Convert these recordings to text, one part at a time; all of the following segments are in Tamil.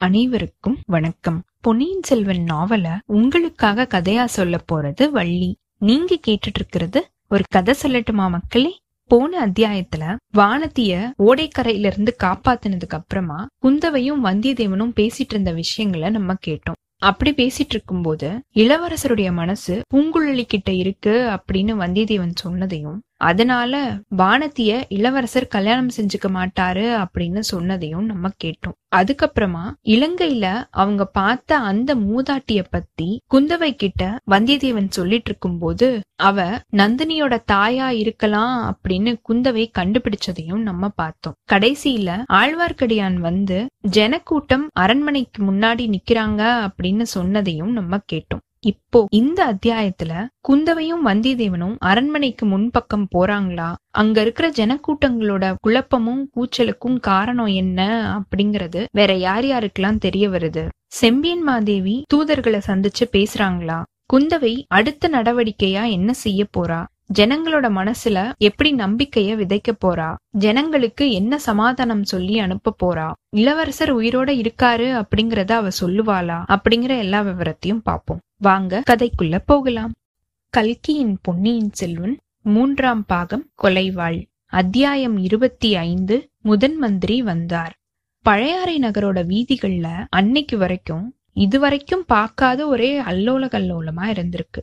அனைவருக்கும் வணக்கம். பொன்னியின் செல்வன் நாவல உங்களுக்காக கதையா சொல்ல போறது வள்ளி. நீங்க கேட்டுட்டு இருக்கிறது ஒரு கதை சொல்லட்டுமா மக்களே? போன அத்தியாயத்துல வானத்திய ஓடைக்கரையில இருந்து காப்பாத்தினதுக்கு அப்புறமா குந்தவையும் வந்தியத்தேவனும் பேசிட்டு இருந்த விஷயங்களை நம்ம கேட்டோம். அப்படி பேசிட்டு இருக்கும்போது இளவரசருடைய மனசு பூங்குழலி கிட்ட இருக்கு அப்படின்னு வந்தியத்தேவன் சொன்னதையும் அதனால வானத்திய இளவரசர் கல்யாணம் செஞ்சுக்க மாட்டாரு அப்படின்னு சொன்னதையும் நம்ம கேட்டோம். அதுக்கப்புறமா இலங்கையில அவங்க பார்த்த அந்த மூதாட்டிய பத்தி குந்தவை கிட்ட வந்தியத்தேவன் சொல்லிட்டு இருக்கும்போது அவ நந்தினியோட தாயா இருக்கலாம் அப்படின்னு குந்தவை கண்டுபிடிச்சதையும் நம்ம பார்த்தோம். கடைசியில ஆழ்வார்க்கடியான் வந்து ஜனக்கூட்டம் அரண்மனைக்கு முன்னாடி நிக்கிறாங்க அப்படின்னு சொன்னதையும் நம்ம கேட்டோம். இப்போ இந்த அத்தியாயத்துல குந்தவையும் வந்திதேவனும் அரண்மனைக்கு முன்பக்கம் போறாங்களா? அங்க இருக்கிற ஜனக்கூட்டங்களோட குழப்பமும் கூச்சலுக்கும் காரணம் என்ன அப்படிங்கறது வேற யார் யாருக்கெல்லாம் தெரிய வருது? செம்பியன் மாதேவி தூதர்களை சந்திச்சு பேசுறாங்களா? குந்தவை அடுத்த நடவடிக்கையா என்ன செய்ய போறா? ஜனங்களோட மனசுல எப்படி நம்பிக்கைய விதைக்க போறா? ஜனங்களுக்கு என்ன சமாதானம் சொல்லி அனுப்ப போறா? இளவரசர் உயிரோட இருக்காரு அப்படிங்கறத அவ சொல்லுவாளா? அப்படிங்கிற எல்லா விவரத்தையும் பார்ப்போம். வாங்க கதைக்குள்ள போகலாம். கல்கியின் பொன்னியின் செல்வன் மூன்றாம் பாகம் கொலைவாள். அத்தியாயம் இருபத்தி ஐந்து முதன் மந்திரி வந்தார். பழையாறை நகரோட வீதிகள்ல அன்னைக்கு வரைக்கும் இதுவரைக்கும் பார்க்காத ஒரே அல்லோல கல்லோலமா இருந்திருக்கு.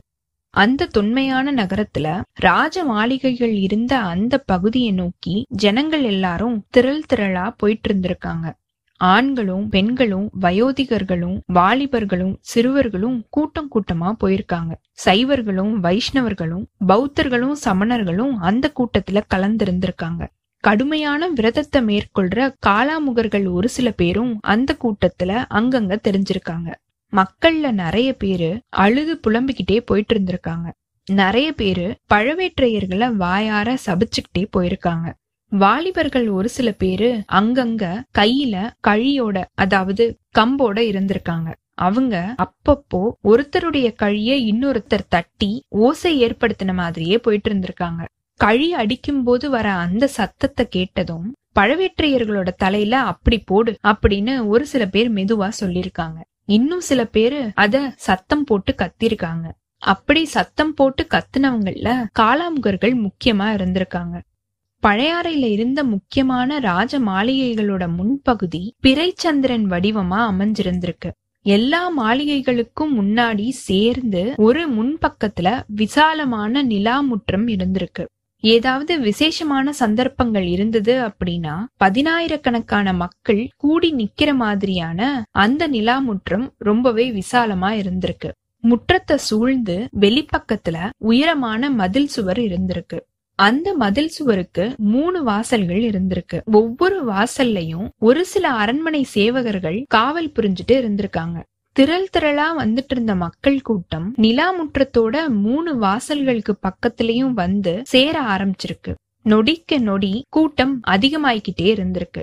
அந்த தொன்மையான நகரத்துல ராஜ மாளிகைகள் இருந்த அந்த பகுதியை நோக்கி ஜனங்கள் எல்லாரும் திரள் திரளா போயிட்டு இருந்திருக்காங்க. ஆண்களும் பெண்களும் வயோதிகர்களும் வாலிபர்களும் சிறுவர்களும் கூட்டம் கூட்டமா போயிருக்காங்க. சைவர்களும் வைஷ்ணவர்களும் பௌத்தர்களும் சமணர்களும் அந்த கூட்டத்துல கலந்திருந்திருக்காங்க. கடுமையான விரதத்தை மேற்கொள்ற காலாமுகர்கள் ஒரு சில பேரும் அந்த கூட்டத்துல அங்கங்க தெரிஞ்சிருக்காங்க. மக்கள்ல நிறைய பேரு அழுது புலம்பிக்கிட்டே போயிட்டு இருந்திருக்காங்க நிறைய பேரு பழவேற்றையர்களை வாயார சபிச்சுக்கிட்டே போயிருக்காங்க. வாலிபர்கள் ஒரு சில பேரு அங்கங்க கையில கழியோட அதாவது கம்போட இருந்திருக்காங்க. அவங்க அப்பப்போ ஒருத்தருடைய கழிய இன்னொருத்தர் தட்டி ஓசை ஏற்படுத்தின மாதிரியே போயிட்டு இருந்திருக்காங்க. கழி அடிக்கும் போது வர அந்த சத்தத்தை கேட்டதும் பழவேற்றையர்களோட தலையில அப்படி போடு அப்படின்னு ஒரு சில பேர் மெதுவா சொல்லிருக்காங்க இன்னும் சில பேரு அத சத்தம் போட்டு கத்திருக்காங்க. அப்படி சத்தம் போட்டு கத்துனவங்கள்ல காலாமுகர்கள் முக்கியமா இருந்திருக்காங்க. பழையாறையில இருந்த முக்கியமான ராஜ மாளிகைகளோட முன்பகுதி பிறைச்சந்திரன் வடிவமா அமைஞ்சிருந்திருக்கு. எல்லா மாளிகைகளுக்கும் முன்னாடி சேர்ந்து ஒரு முன்பக்கத்துல விசாலமான நிலாமுற்றம் இருந்திருக்கு. ஏதாவது விசேஷமான சந்தர்ப்பங்கள் இருந்தது அப்படின்னா பதினாயிரக்கணக்கான மக்கள் கூடி நிக்கிற மாதிரியான அந்த நிலாமுற்றம் ரொம்பவே விசாலமா இருந்திருக்கு. முற்றத்தை சூழ்ந்து வெளிப்பக்கத்துல உயரமான மதில் சுவர் இருந்திருக்கு. அந்த மதில் சுவருக்கு மூணு வாசல்கள் இருந்திருக்கு. ஒவ்வொரு வாசல்லையும் ஒரு சில அரண்மனை சேவகர்கள் காவல் புரிஞ்சுட்டு இருந்திருக்காங்க. திரள் திரளா வந்துட்டு இருந்த மக்கள் கூட்டம் நிலாமுற்றத்தோட மூணு வாசல்களுக்கு பக்கத்திலயும் வந்து சேர ஆரம்பிச்சிருக்கு. நொடிக்க நொடி கூட்டம் அதிகமாயிக்கிட்டே இருந்திருக்கு.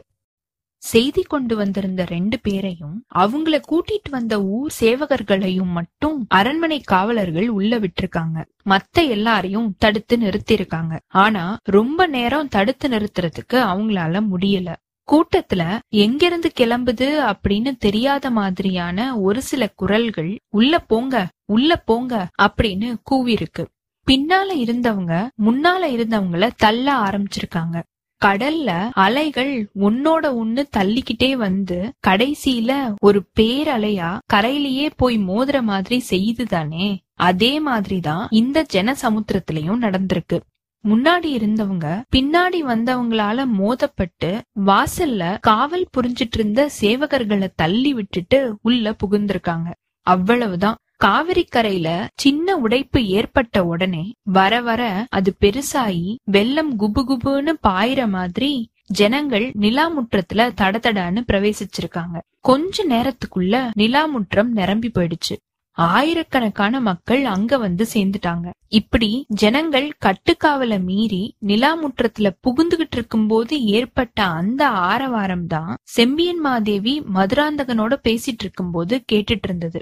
செய்தி கொண்டு வந்திருந்த ரெண்டு பேரையும் அவங்கள கூட்டிட்டு வந்த ஊர் சேவகர்களையும் மட்டும் அரண்மனை காவலர்கள் உள்ள விட்டிருக்காங்க. மத்த எல்லாரையும் தடுத்து நிறுத்திருக்காங்க ஆனா ரொம்ப நேரம் தடுத்து நிறுத்துறதுக்கு அவங்களால முடியல. கூட்டத்துல எங்கிருந்து கிளம்புது? அப்படின்னு தெரியாத மாதிரியான ஒரு சில குரல்கள் உள்ள போங்க உள்ள போங்க அப்படின்னு கூவிருக்கு பின்னால இருந்தவங்க முன்னால இருந்தவங்கள தள்ள ஆரம்பிச்சிருக்காங்க. கடல்ல அலைகள் ஒன்னோட ஒண்ணு தள்ளிக்கிட்டே வந்து கடைசியில ஒரு பேரலையா கரையிலேயே போய் மோதுற மாதிரி செய்துதானே அதே மாதிரிதான் இந்த ஜன சமுத்திரத்திலயும் நடந்திருக்கு. முன்னாடி இருந்தவங்க பின்னாடி வந்தவங்களால மோதப்பட்டு வாசல்ல காவல் புரிஞ்சிட்டு இருந்த சேவகர்களை தள்ளி விட்டுட்டு உள்ள புகுந்திருக்காங்க. அவ்வளவுதான். காவிரி கரையில சின்ன உடைப்பு ஏற்பட்ட உடனே வர வர அது பெருசாயி வெள்ளம் குபு குபுன்னு பாயிற மாதிரி ஜனங்கள் நிலாமுற்றத்துல தடதடான்னு பிரவேசிச்சிருக்காங்க. கொஞ்ச நேரத்துக்குள்ள நிலாமுற்றம் நிரம்பி போயிடுச்சு. ஆயிரக்கணக்கான மக்கள் அங்க வந்து சேர்ந்துட்டாங்க. இப்படி ஜனங்கள் கட்டுக்காவல மீறி நிலாமுற்றத்துல புகுந்துகிட்டு இருக்கும் போது ஏற்பட்ட அந்த ஆரவாரம் தான் செம்பியன் மாதேவி மதுராந்தகனோட பேசிட்டு இருக்கும் போது கேட்டுட்டு இருந்தது.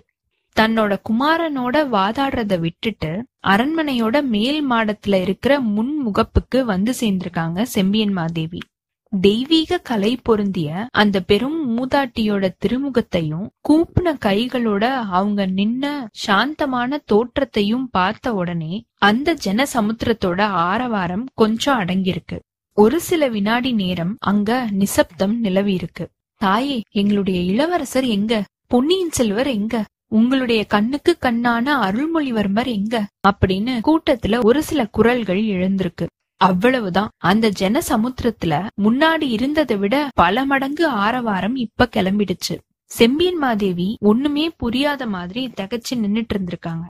தன்னோட குமாரனோட வாதாடுறத விட்டுட்டு அரண்மனையோட மேல் மாடத்துல இருக்கிற முன் முகப்புக்கு வந்து சேர்ந்திருக்காங்க செம்பியன் மாதேவி. தெய்வீக கலை பொருந்திய அந்த பெரும் மூதாட்டியோட திருமுகத்தையும் கூப்பின கைகளோட அவங்க நின்ன சாந்தமான தோற்றத்தையும் பார்த்த உடனே அந்த ஜன சமுத்திரத்தோட ஆரவாரம் கொஞ்சம் அடங்கியிருக்கு. ஒரு சில வினாடி நேரம் அங்க நிசப்தம் நிலவி இருக்கு தாயே எங்களுடைய இளவரசர் எங்க? பொன்னியின் செல்வர் எங்க? உங்களுடைய கண்ணுக்கு கண்ணான அருள்மொழிவர்மர் எங்க? அப்படின்னு கூட்டத்துல ஒரு சில குரல்கள் எழுந்திருக்கு. அவ்வளவுதான். அந்த ஜன சமுத்திரத்துல முன்னாடி இருந்ததை விட பல மடங்கு ஆரவாரம் இப்ப கிளம்பிடுச்சு. செம்பியன் மாதேவி ஒண்ணுமே புரியாத மாதிரி தகச்சு நின்னுட்டு இருந்திருக்காங்க.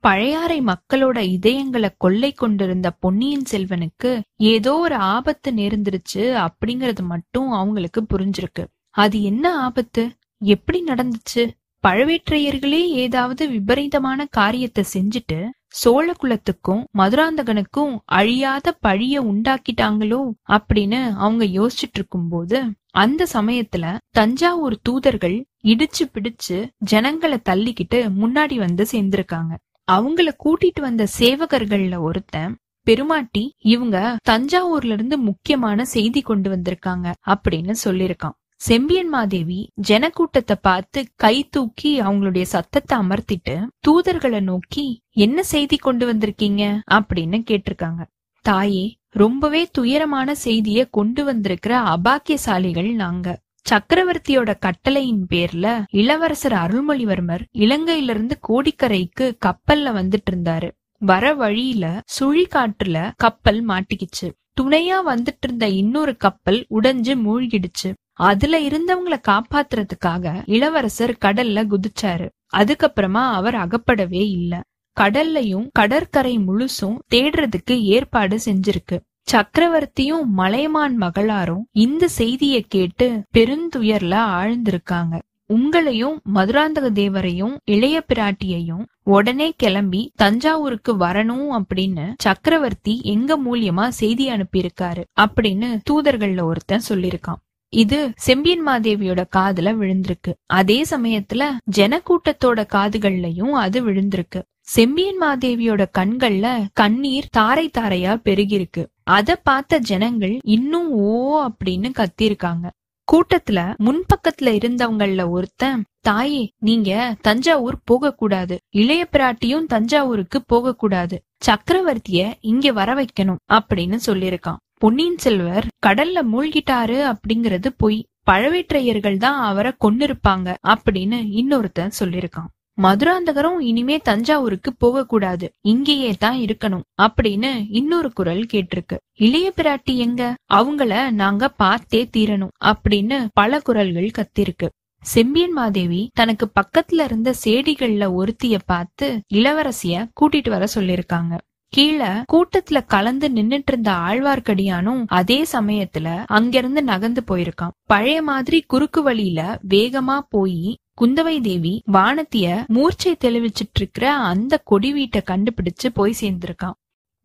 பழையாறை மக்களோட இதயங்களை கொள்ளை கொண்டிருந்த பொன்னியின் செல்வனுக்கு ஏதோ ஒரு ஆபத்து நேர்ந்துருச்சு அப்படிங்கறது மட்டும் அவங்களுக்கு புரிஞ்சிருக்கு. அது என்ன ஆபத்து? எப்படி நடந்துச்சு? பழவேற்றையர்களே ஏதாவது விபரீதமான காரியத்தை செஞ்சுட்டு சோழ குலத்துக்கும் மதுராந்தகனுக்கும் அழியாத பழிய உண்டாக்கிட்டாங்களோ அப்படின்னு அவங்க யோசிச்சுட்டு இருக்கும்போது அந்த சமயத்துல தஞ்சாவூர் தூதர்கள் இடிச்சு பிடிச்சு ஜனங்களை தள்ளிக்கிட்டு முன்னாடி வந்து சேர்ந்திருக்காங்க. அவங்கள கூட்டிட்டு வந்த சேவகர்கள்ல ஒருத்தன் பெருமாட்டி இவங்க தஞ்சாவூர்ல இருந்து முக்கியமான செய்தி கொண்டு வந்திருக்காங்க அப்படின்னு சொல்லிருக்கான் செம்பியன் மாதேவி ஜனக்கூட்டத்தை பார்த்து கை தூக்கி அவங்களுடைய சத்தத்தை அமர்த்திட்டு தூதர்களை நோக்கி என்ன செய்தி கொண்டு வந்திருக்கீங்க? அப்படின்னு கேட்டிருக்காங்க. தாயே ரொம்பவே துயரமான செய்திய கொண்டு வந்திருக்கிற அபாக்கியசாலிகள் நாங்க. சக்கரவர்த்தியோட கட்டளையின் பேர்ல இளவரசர் அருள்மொழிவர்மர் இலங்கையிலிருந்து கோடிக்கரைக்கு கப்பல்ல வந்துட்டு இருந்தாரு. வர வழியில சுழிக்காற்றுல கப்பல் மாட்டிக்கிச்சு. துணையா வந்துட்டு இருந்த இன்னொரு கப்பல் உடைஞ்சு மூழ்கிடுச்சு. அதுல இருந்தவங்கள காப்பாத்துறதுக்காக இளவரசர் கடல்ல குதிச்சாரு. அதுக்கப்புறமா அவர் அகப்படவே இல்ல. கடல்லையும் கடற்கரை முழுசும் தேடுறதுக்கு ஏற்பாடு செஞ்சிருக்கு. சக்கரவர்த்தியும் மலைமான் மகளாரும் இந்த செய்திய கேட்டு பெருந்துயர்ல ஆழ்ந்திருக்காங்க. உங்களையும் மதுராந்தக தேவரையும் இளைய பிராட்டியையும் உடனே கிளம்பி தஞ்சாவூருக்கு வரணும் அப்படின்னு சக்கரவர்த்தி எங்க மூலியமா செய்தி அனுப்பியிருக்காரு அப்படின்னு தூதர்கள்ல ஒருத்தன் சொல்லிருக்கான் இது செம்பியன் மாதேவியோட காதுல விழுந்திருக்கு. அதே சமயத்துல ஜனக்கூட்டத்தோட காதுகள்லயும் அது விழுந்திருக்கு. செம்பியன் மாதேவியோட கண்கள்ல கண்ணீர் தாரை தாரையா பெருகிருக்கு அத பார்த்த ஜனங்கள் இன்னும் ஓ அப்படின்னு கத்திருக்காங்க கூட்டத்துல முன்பக்கத்துல இருந்தவங்கள ஒருத்தன் தாயே நீங்க தஞ்சாவூர் போக கூடாது இளைய பிராட்டியும் தஞ்சாவூருக்கு போக கூடாது சக்கரவர்த்திய இங்க வர வைக்கணும். அப்படின்னு சொல்லிருக்கான் பொன்னியின் செல்வர் கடல்ல மூழ்கிட்டாரு அப்படிங்கறது பொய். பழவேற்றையர்கள் தான் அவரை கொன்னிருப்பாங்க அப்படின்னு இன்னொருத்தன் சொல்லிருக்கான் மதுராந்தகரும் இனிமே தஞ்சாவூருக்கு போக கூடாது இங்கேயே தான் இருக்கணும் அப்படின்னு இன்னொரு குரல் கேட்டிருக்கு. இளைய பிராட்டி எங்க? அவங்கள நாங்க பார்த்தே தீரணும் அப்படின்னு பல குரல்கள் கத்திருக்கு. செம்பியன் மாதேவி தனக்கு பக்கத்துல இருந்த சேடிகள்ல ஒருத்திய பார்த்து இளவரசிய கூட்டிட்டு வர சொல்லிருக்காங்க கீழே கூட்டத்துல கலந்து நின்னுட்டு இருந்த ஆழ்வார்க்கடியானும் அதே சமயத்துல அங்கிருந்து நகர்ந்து போயிருக்கான். பழைய மாதிரி குறுக்கு வழியில வேகமா போய் குந்தவை தேவி வானத்திய மூர்ச்சை தெளிவிச்சிட்டு இருக்கிற அந்த கொடி வீட்டை கண்டுபிடிச்சு போய் சேர்ந்திருக்கான்.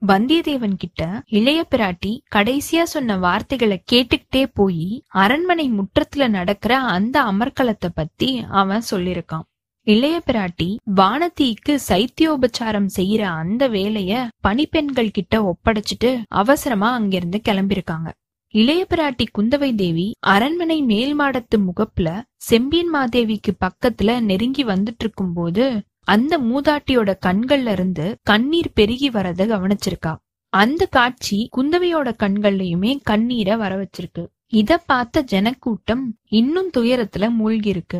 வந்தியத்தேவன் கிட்ட இளைய பிராட்டி கடைசியா சொன்ன வார்த்தைகளை கேட்டுக்கிட்டே போய் அரண்மனை முற்றத்துல நடக்கிற அந்த அமர்க்களத்தை பத்தி அவன் சொல்லிருக்கான் இளைய பிராட்டி வானதிக்கு சைத்தியோபச்சாரம் செய்யற அந்த வேலைய பணிப்பெண்கள் கிட்ட ஒப்படைச்சிட்டு அவசரமா அங்கிருந்து கிளம்பிருக்காங்க. இளைய பிராட்டி குந்தவை தேவி அரண்மனை மேல் மாடத்து முகப்புல செம்பியன் மாதேவிக்கு பக்கத்துல நெருங்கி வந்துட்டு இருக்கும் போது அந்த மூதாட்டியோட கண்கள்ல இருந்து கண்ணீர் பெருகி வரத கவனிச்சிருக்கா. அந்த காட்சி குந்தவையோட கண்கள்லயுமே கண்ணீரை வர வச்சிருக்கு இத பார்த்த ஜனக்கூட்டம் இன்னும் துயரத்துல மூழ்கி இருக்கு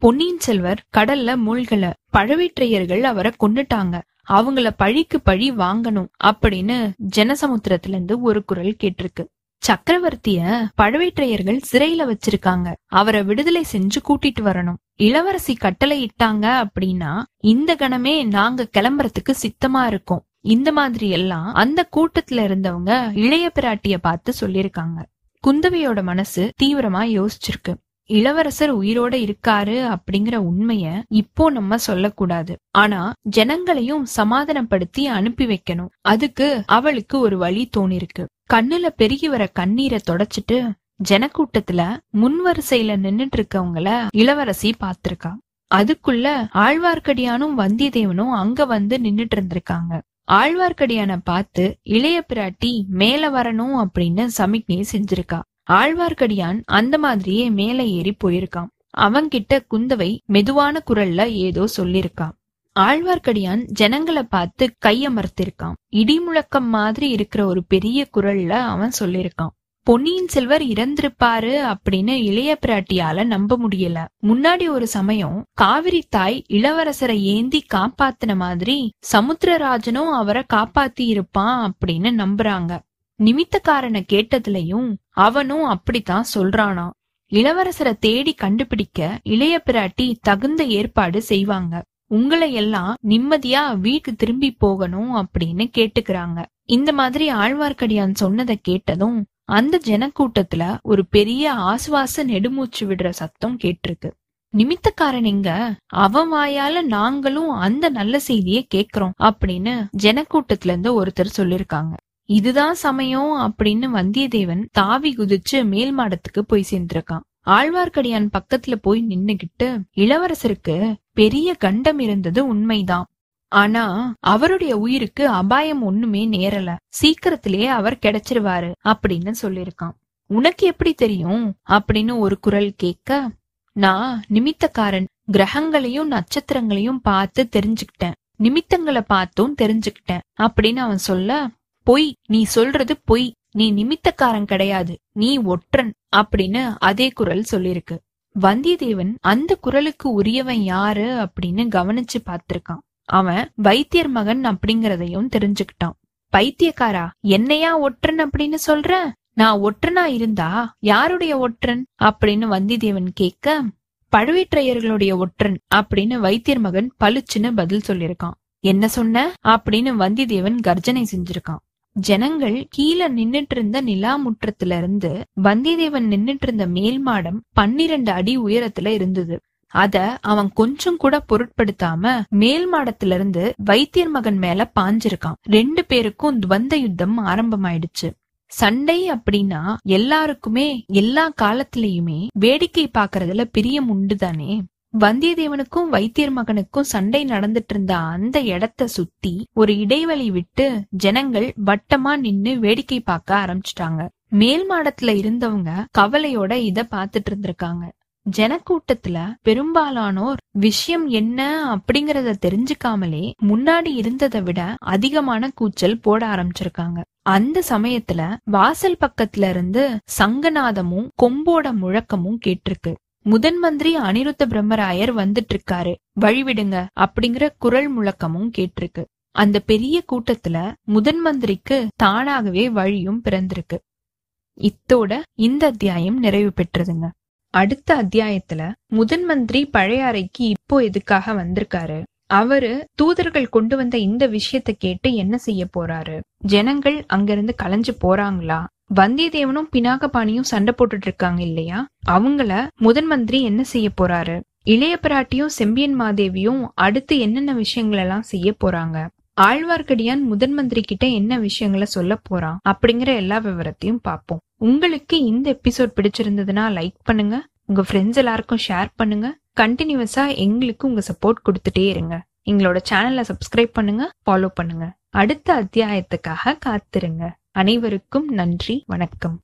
பொன்னியின் செல்வர் கடல்ல மூழ்கல. பழவேற்றையர்கள் அவரை கொன்னுட்டாங்க. அவங்கள பழிக்கு பழி வாங்கணும் அப்படின்னு ஜனசமுத்திரத்துல இருந்து ஒரு குரல் கேட்டிருக்கு. சக்கரவர்த்திய பழவேற்றையர்கள் சிறையில வச்சிருக்காங்க. அவரை விடுதலை செஞ்சு கூட்டிட்டு வரணும். இளவரசி கட்டளை இட்டாங்க அப்படின்னா இந்த கணமே நாங்க கிளம்புறதுக்கு சித்தமா இருக்கோம். இந்த மாதிரி எல்லாம் அந்த கூட்டத்துல இருந்தவங்க இளைய பிராட்டிய பார்த்து சொல்லிருக்காங்க குந்தவையோட மனசு தீவிரமா யோசிச்சிருக்கு. இளவரசர் உயிரோட இருக்காரு அப்படிங்கிற உண்மைய இப்போ நம்ம சொல்லக்கூடாது. ஆனா ஜனங்களையும் சமாதானப்படுத்தி அனுப்பி வைக்கணும். அதுக்கு அவளுக்கு ஒரு வழி தோணிருக்கு. கண்ணுல பெருகி வர கண்ணீரை தொடச்சிட்டு ஜனக்கூட்டத்துல முன்வரிசையில நின்னுட்டு இருக்கவங்கள இளவரசி பாத்திருக்கா அதுக்குள்ள ஆழ்வார்க்கடியானும் வந்தியத்தேவனும் அங்க வந்து நின்னுட்டு இருந்திருக்காங்க ஆழ்வார்க்கடியான பார்த்து இளைய பிராட்டி மேல வரணும் அப்படின்னு சமிக்ஞை செஞ்சிருக்கா. ஆழ்வார்க்கடியான் அந்த மாதிரியே மேலே ஏறி போயிருக்கான் அவன்கிட்ட குந்தவை மெதுவான குரல்ல ஏதோ சொல்லிருக்கான் ஆழ்வார்க்கடியான் ஜனங்களை பார்த்து கையமர்த்திருக்கான் இடி முழக்கம் மாதிரி இருக்கிற ஒரு பெரிய குரல்ல அவன் சொல்லிருக்கான். பொன்னியின் செல்வர் இறந்திருப்பாரு அப்படின்னு இளைய பிராட்டியால நம்ப முடியல. முன்னாடி ஒரு சமயம் காவிரி தாய் இளவரசரை ஏந்தி காப்பாத்தின மாதிரி சமுத்திரராஜனும் அவரை காப்பாத்தி இருப்பான் அப்படின்னு நம்புறாங்க. நிமித்தக்காரனை கேட்டதுலயும் அவனும் அப்படித்தான் சொல்றானா. இளவரசரை தேடி கண்டுபிடிக்க இளைய பிராட்டி தகுந்த ஏற்பாடு செய்வாங்க. உங்களை எல்லாம் நிம்மதியா வீட்டுக்கு திரும்பி போகணும் அப்படின்னு கேட்டுக்கிறாங்க. இந்த மாதிரி ஆழ்வார்க்கடியான் சொன்னதை கேட்டதும் அந்த ஜனக்கூட்டத்துல ஒரு பெரிய ஆசுவாச நெடுமூச்சு விடுற சத்தம் கேட்டிருக்கு. நிமித்தக்காரனிங்க அவன் வாயால நாங்களும் அந்த நல்ல செய்தியை கேக்குறோம் அப்படின்னு ஜனக்கூட்டத்துல இருந்து ஒருத்தர் சொல்லிருக்காங்க. இதுதான் சமயம் அப்படின்னு வந்தியத்தேவன் தாவி குதிச்சு மேல் மாடத்துக்கு போய் சேர்ந்திருக்கான். ஆழ்வார்க்கடியான் பக்கத்துல போய் நின்னுகிட்டு இளவரசருக்கு பெரிய கண்டம் இருந்தது உண்மைதான். ஆனா அவருடைய உயிருக்கு அபாயம் ஒண்ணுமே நேரல. சீக்கிரத்திலேயே அவர் கிடைச்சிருவாரு அப்படின்னு சொல்லிருக்கான் உனக்கு எப்படி தெரியும்? அப்படின்னு ஒரு குரல் கேட்க நான் நிமித்தக்காரன். கிரகங்களையும் நட்சத்திரங்களையும் பார்த்து தெரிஞ்சுக்கிட்டேன். நிமித்தங்களை பார்த்தும் தெரிஞ்சுக்கிட்டேன் அப்படின்னு அவன் சொல்ல பொய் நீ சொல்றது பொய் நீ நிமித்தக்காரன் கிடையாது நீ ஒற்றன் அப்படின்னு அதே குரல் சொல்லிருக்கு. வந்தியத்தேவன் அந்த குரலுக்கு உரியவன் யாரு அப்படின்னு கவனிச்சு பார்த்திருக்கான். அவன் வைத்தியர் மகன் அப்படிங்கறதையும் தெரிஞ்சுக்கிட்டான். பைத்தியக்காரா என்னையா ஒற்றன் அப்படின்னு சொல்ற? நான் ஒற்றனா இருந்தா யாருடைய ஒற்றன் அப்படின்னு வந்தியத்தேவன் கேட்க பழுவேற்றையர்களுடைய ஒற்றன் அப்படின்னு வைத்தியர் மகன் பளிச்சுன்னு பதில் சொல்லிருக்கான் என்ன சொன்ன? அப்படின்னு வந்தியத்தேவன் கர்ஜனை செஞ்சிருக்கான். ஜனங்கள் கீழே நின்னுட்டு இருந்த நிலா முற்றத்துல இருந்து வந்திதேவன் நின்னுட்டு இருந்த மேல் மாடம் பன்னிரண்டு அடி உயரத்துல இருந்தது. அத அவன் கொஞ்சம் கூட பொருட்படுத்தாம மேல் மாடத்துல இருந்து வைத்தியர் மகன் மேல பாஞ்சிருக்கான். ரெண்டு பேருக்கும் துவந்த யுத்தம் ஆரம்பமாயிடுச்சு. சண்டை அப்படின்னா எல்லாருக்குமே எல்லா காலத்திலயுமே வேடிக்கை பாக்குறதுல பிரியம் உண்டுதானே? வந்தியத்தேவனுக்கும் வைத்தியர் மகனுக்கும் சண்டை நடந்துட்டு இருந்த அந்த இடத்த சுத்தி ஒரு இடைவெளி விட்டு ஜனங்கள் வட்டமா நின்னு வேடிக்கை பார்க்க ஆரம்பிச்சிட்டாங்க. மேல் மாடத்துல இருந்தவங்க கவலையோட இத பாத்துட்டு இருந்திருக்காங்க. ஜனக்கூட்டத்துல பெரும்பாலானோர் விஷயம் என்ன அப்படிங்கறத தெரிஞ்சுக்காமலே முன்னாடி இருந்ததை விட அதிகமான கூச்சல் போட ஆரம்பிச்சிருக்காங்க. அந்த சமயத்துல வாசல் பக்கத்துல இருந்து சங்கநாதமும் கொம்போட முழக்கமும் கேட்டிருக்கு. முதன் மந்திரி அனிருத்த பிரம்மராயர் வந்துட்டு இருக்காரு வழிவிடுங்க அப்படிங்கிற குரல் முழக்கமும் கேட்டிருக்கு. அந்த பெரிய கூட்டத்துல முதன் மந்திரிக்கு தானாகவே வழியும் பிறந்திருக்கு. இத்தோட இந்த அத்தியாயம் நிறைவு பெற்றதுங்க. அடுத்த அத்தியாயத்துல முதன் மந்திரி பழைய அறைக்கு இப்போ எதுக்காக வந்திருக்காரு? அவரு தூதர்கள் கொண்டு வந்த இந்த விஷயத்தை கேட்டு என்ன செய்ய போறாரு? ஜனங்கள் அங்கிருந்து கலைஞ்சு போறாங்களா? வந்தியத்தேவனும் பினாகபாணியும் சண்டை போட்டுட்டு இருக்காங்க இல்லையா? அவங்கள முதன் மந்திரி என்ன செய்ய போறாரு? இளைய பிராட்டியும் செம்பியன் மாதேவியும் அடுத்து என்னென்ன விஷயங்கள் எல்லாம் செய்ய போறாங்க? ஆழ்வார்க்கடியான் முதன் மந்திரி கிட்ட என்ன விஷயங்களை சொல்ல போறான்? அப்படிங்கிற எல்லா விவரத்தையும் பார்ப்போம். உங்களுக்கு இந்த எபிசோட் பிடிச்சிருந்ததுன்னா லைக் பண்ணுங்க. உங்க ஃப்ரெண்ட்ஸ் எல்லாருக்கும் ஷேர் பண்ணுங்க. கண்டினியூஸா எங்களுக்கு உங்க சப்போர்ட் கொடுத்துட்டே இருங்க. எங்களோட சேனலை சப்ஸ்கிரைப் பண்ணுங்க ஃபாலோ பண்ணுங்க. அடுத்த அத்தியாயத்துக்காக காத்திருங்க. அனைவருக்கும் நன்றி வணக்கம்.